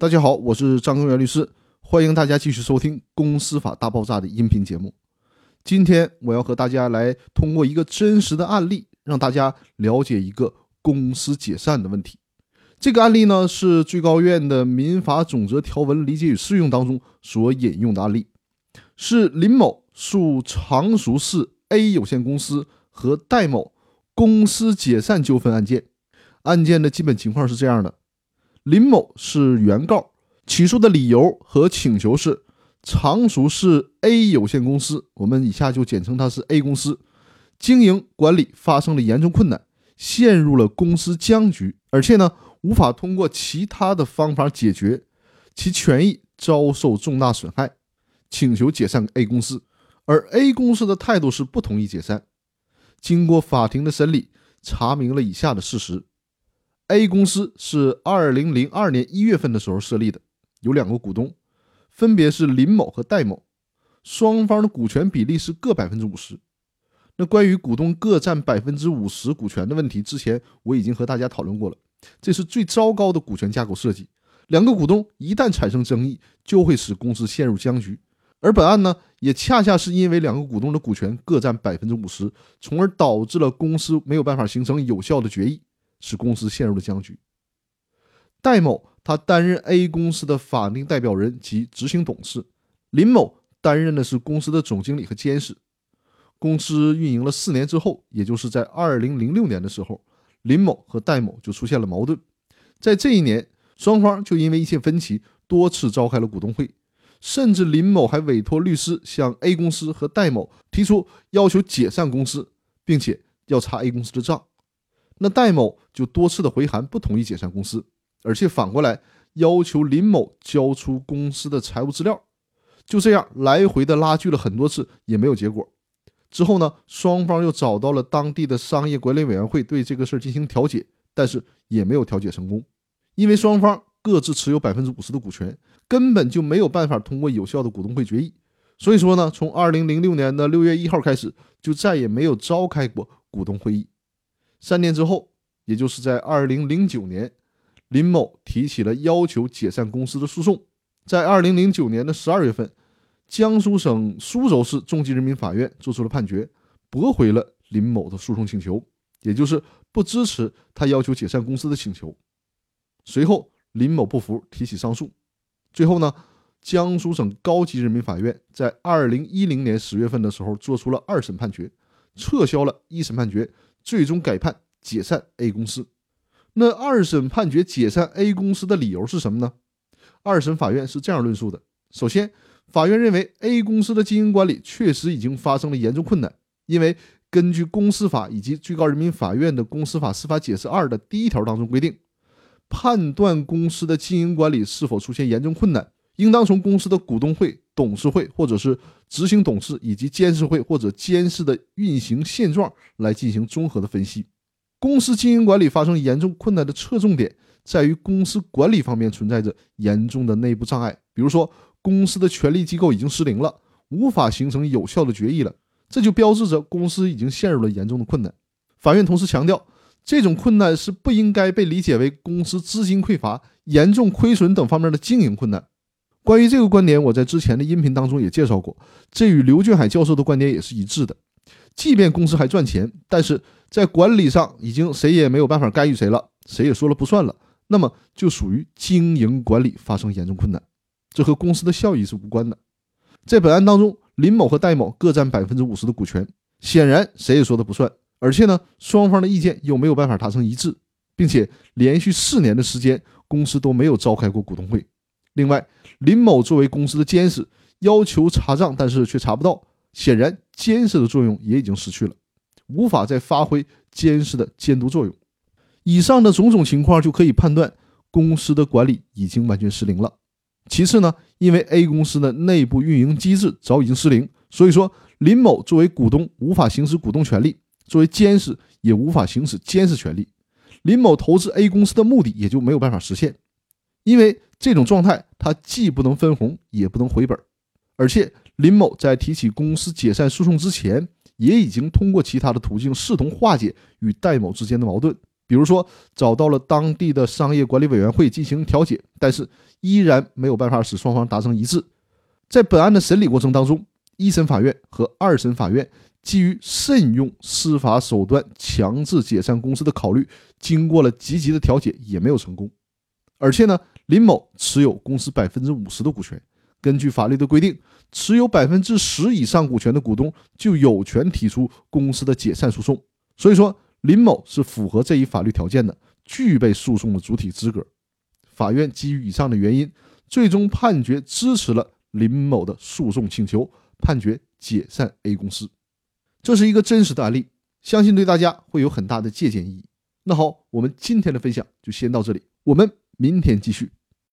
大家好，我是张根源律师，欢迎大家继续收听《公司法大爆炸》的音频节目。今天我要和大家来通过一个真实的案例，让大家了解一个公司解散的问题。这个案例呢，是最高院的民法总则条文理解与适用当中所引用的案例，是林某诉常熟市 A 有限公司和戴某公司解散纠纷案件。案件的基本情况是这样的。林某是原告，起诉的理由和请求是常熟市 A 有限公司，我们以下就简称它是 A 公司，经营管理发生了严重困难，陷入了公司僵局，而且呢无法通过其他的方法解决，其权益遭受重大损害，请求解散 A 公司，而 A 公司的态度是不同意解散。经过法庭的审理，查明了以下的事实。A 公司是二零零二年一月份的时候设立的，有两个股东，分别是林某和戴某，双方的股权比例是各百分之五十。那关于股东各占百分之五十股权的问题，之前我已经和大家讨论过了，这是最糟糕的股权架构设计。两个股东一旦产生争议，就会使公司陷入僵局。而本案呢，也恰恰是因为两个股东的股权各占百分之五十，从而导致了公司没有办法形成有效的决议。使公司陷入了僵局。戴某他担任 A 公司的法定代表人及执行董事，林某担任的是公司的总经理和监事。公司运营了四年之后，也就是在二零零六年的时候，林某和戴某就出现了矛盾。在这一年，双方就因为一些分歧，多次召开了股东会，甚至林某还委托律师向 A 公司和戴某提出要求解散公司，并且要查 A 公司的账。那戴某就多次的回函不同意解散公司，而且反过来要求林某交出公司的财务资料，就这样来回的拉锯了很多次也没有结果。之后呢，双方又找到了当地的商业管理委员会对这个事儿进行调解，但是也没有调解成功，因为双方各自持有百分之五十的股权，根本就没有办法通过有效的股东会决议。所以说呢，从二零零六年的六月一号开始，就再也没有召开过股东会议。三年之后，也就是在二零零九年，林某提起了要求解散公司的诉讼。在二零零九年的十二月份，江苏省苏州市中级人民法院作出了判决，驳回了林某的诉讼请求，也就是不支持他要求解散公司的请求。随后，林某不服，提起上诉。最后呢，江苏省高级人民法院在二零一零年十月份的时候作出了二审判决，撤销了一审判决。最终改判解散 A 公司。那二审判决解散 A 公司的理由是什么呢？二审法院是这样论述的：首先，法院认为 A 公司的经营管理确实已经发生了严重困难，因为根据公司法以及最高人民法院的公司法司法解释二的第一条当中规定，判断公司的经营管理是否出现严重困难，应当从公司的股东会、董事会或者是。执行董事以及监事会或者监事的运行现状来进行综合的分析。公司经营管理发生严重困难的侧重点在于公司管理方面存在着严重的内部障碍，比如说公司的权力机构已经失灵了，无法形成有效的决议了，这就标志着公司已经陷入了严重的困难。法院同时强调，这种困难是不应该被理解为公司资金匮乏、严重亏损等方面的经营困难。关于这个观点，我在之前的音频当中也介绍过，这与刘俊海教授的观点也是一致的。即便公司还赚钱，但是在管理上已经谁也没有办法干预谁了，谁也说了不算了，那么就属于经营管理发生严重困难，这和公司的效益是无关的。在本案当中，林某和戴某各占百分之五十的股权，显然谁也说的不算，而且呢，双方的意见又没有办法达成一致，并且连续四年的时间，公司都没有召开过股东会。另外，林某作为公司的监事，要求查账，但是却查不到，显然监事的作用也已经失去了，无法再发挥监事的监督作用。以上的种种情况就可以判断，公司的管理已经完全失灵了。其次呢，因为 A 公司的内部运营机制早已经失灵，所以说林某作为股东无法行使股东权利，作为监事也无法行使监事权利，林某投资 A 公司的目的也就没有办法实现。因为这种状态，他既不能分红，也不能回本，而且林某在提起公司解散诉讼之前，也已经通过其他的途径试图化解与戴某之间的矛盾，比如说找到了当地的商业管理委员会进行调解，但是依然没有办法使双方达成一致。在本案的审理过程当中，一审法院和二审法院基于慎用司法手段强制解散公司的考虑，经过了积极的调解，也没有成功。而且呢，林某持有公司百分之五十的股权，根据法律的规定，持有百分之十以上股权的股东就有权提出公司的解散诉讼。所以说，林某是符合这一法律条件的，具备诉讼的主体资格。法院基于以上的原因，最终判决支持了林某的诉讼请求，判决解散 A 公司。这是一个真实的案例，相信对大家会有很大的借鉴意义。那好，我们今天的分享就先到这里，我们。明天继续。